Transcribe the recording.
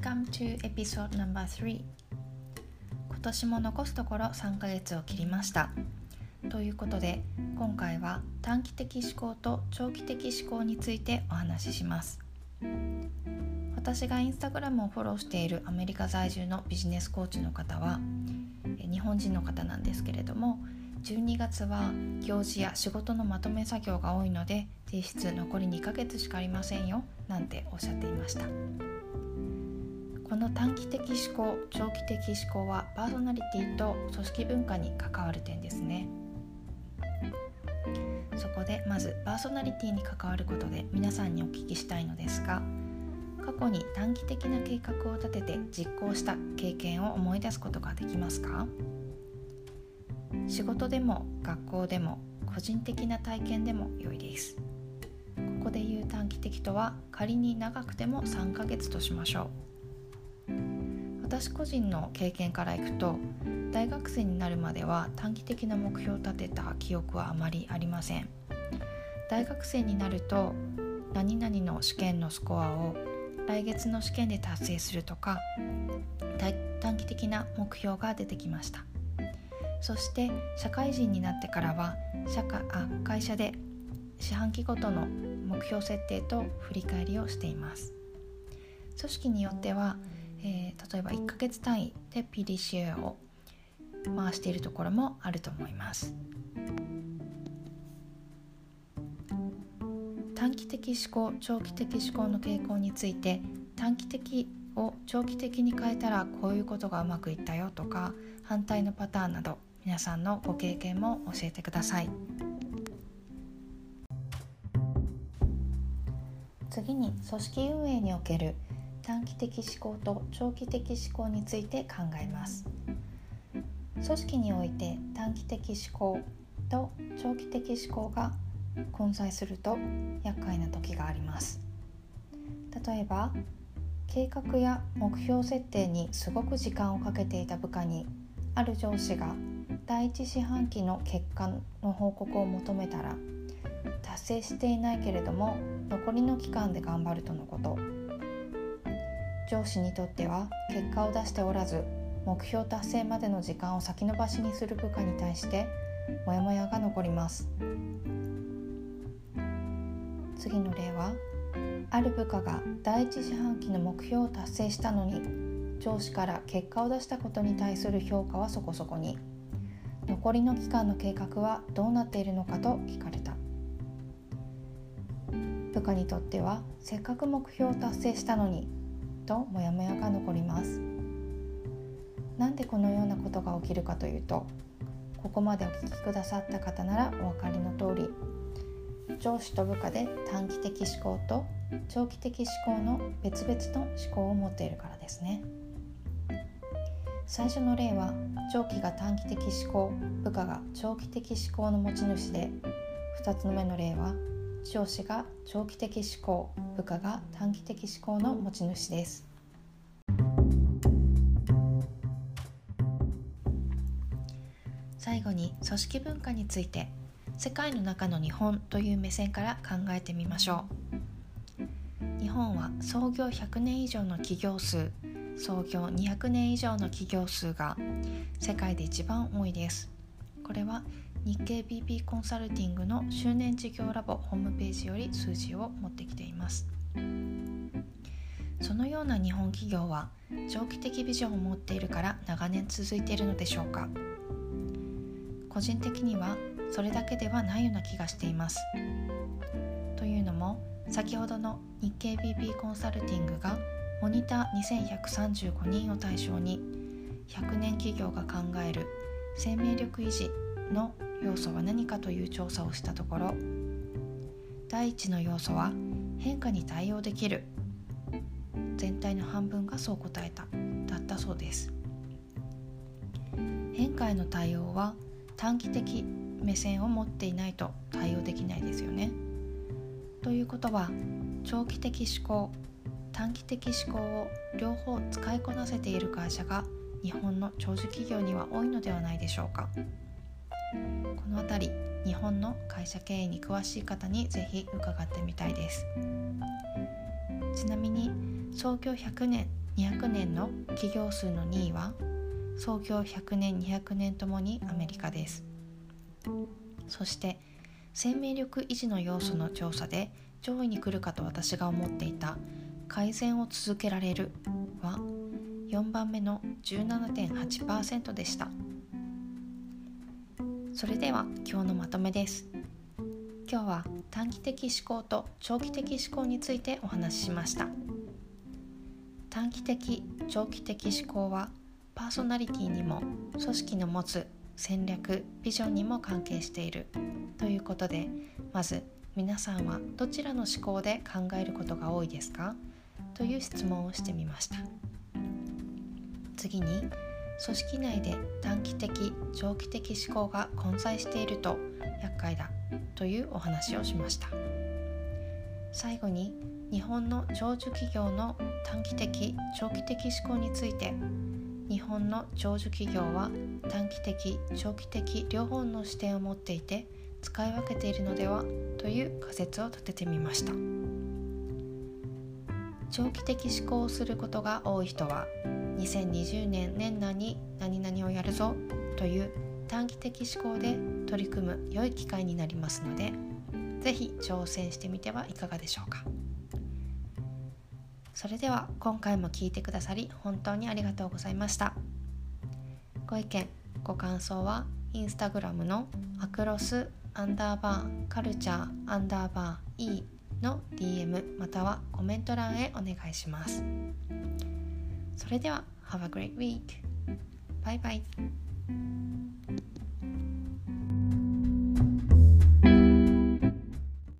Welcome to episode No.3 今年も残すところ3ヶ月を切りました。ということで今回は短期的思考と長期的思考についてお話しします。私がインスタグラムをフォローしているアメリカ在住のビジネスコーチの方は日本人の方なんですけれども12月は行事や仕事のまとめ作業が多いので提出残り2ヶ月しかありませんよなんておっしゃっていました。この短期的思考長期的思考はパーソナリティと組織文化に関わる点ですね。そこでまずパーソナリティに関わることで皆さんにお聞きしたいのですが過去に短期的な計画を立てて実行した経験を思い出すことができますか？仕事でも学校でも個人的な体験でも良いです。ここで言う短期的とは仮に長くても3ヶ月としましょう。私個人の経験からいくと大学生になるまでは短期的な目標を立てた記憶はあまりありません。大学生になると何々の試験のスコアを来月の試験で達成するとか短期的な目標が出てきました。そして社会人になってからは社会あ会社で四半期ごとの目標設定と振り返りをしています。組織によっては、えー、例えば1ヶ月単位で PDCA を回しているところもあると思います。短期的思考長期的思考の傾向について短期的を長期的に変えたらこういうことがうまくいったよとか反対のパターンなど皆さんのご経験も教えてください。次に組織運営における短期的思考と長期的思考について考えます。組織において短期的思考と長期的思考が混在すると厄介な時があります。例えば計画や目標設定にすごく時間をかけていた部下にある上司が第一四半期の結果の報告を求めたら達成していないけれども残りの期間で頑張るとのこと。上司にとっては結果を出しておらず目標達成までの時間を先延ばしにする部下に対してモヤモヤが残ります。次の例はある部下が第一四半期の目標を達成したのに上司から結果を出したことに対する評価はそこそこに。残りの期間の計画はどうなっているのかと聞かれた。部下にとってはせっかく目標を達成したのにとモヤモヤが残りますなんでこのようなことが起きるかというとここまでお聞きくださった方ならお分かりの通り上司と部下で短期的思考と長期的思考の別々の思考を持っているからですね。最初の例は長期が短期的思考部下が長期的思考の持ち主で2つ目の例は上司が長期的思考部下が短期的思考の持ち主です。最後に組織文化について世界の中の日本という目線から考えてみましょう。日本は創業100年以上の企業数創業200年以上の企業数が世界で一番多いです。これは日経 BP コンサルティングの周年事業ラボホームページより数字を持ってきています。そのような日本企業は長期的ビジョンを持っているから長年続いているのでしょうか。個人的にはそれだけではないような気がしています。というのも先ほどの日経 BP コンサルティングがモニター2135人を対象に100年企業が考える生命力維持の要素は何かという調査をしたところ第一の要素は変化に対応できる。全体の半分がそう答えた。だったそうです。変化への対応は短期的目線を持っていないと対応できないですよね。ということは長期的思考短期的思考を両方使いこなせている会社が日本の長寿企業には多いのではないでしょうか。この辺り日本の会社経営に詳しい方にぜひ伺ってみたいです。ちなみに創業100年200年の企業数の2位は創業100年200年ともにアメリカです。そして生命力維持の要素の調査で上位に来るかと私が思っていた改善を続けられるは4番目の17.8%でした。それでは今日のまとめです。今日は短期的思考と長期的思考についてお話ししました。短期的長期的思考はパーソナリティにも組織の持つ戦略ビジョンにも関係している。ということでまず皆さんはどちらの思考で考えることが多いですか？という質問をしてみました。次に組織内で短期的長期的思考が混在していると厄介だというお話をしました。最後に日本の長寿企業の短期的長期的思考について日本の長寿企業は短期的長期的両方の視点を持っていて使い分けているのではという仮説を立ててみました。長期的思考をすることが多い人は2020年年内に何々をやるぞという短期的思考で取り組む良い機会になりますので是非挑戦してみてはいかがでしょうか。それでは今回も聞いてくださり本当にありがとうございました。ご意見ご感想はインスタグラムのアクロスアンダーバーカルチャーアンダーバー E の DM またはコメント欄へお願いしますそれでは Have a great week! バイバイ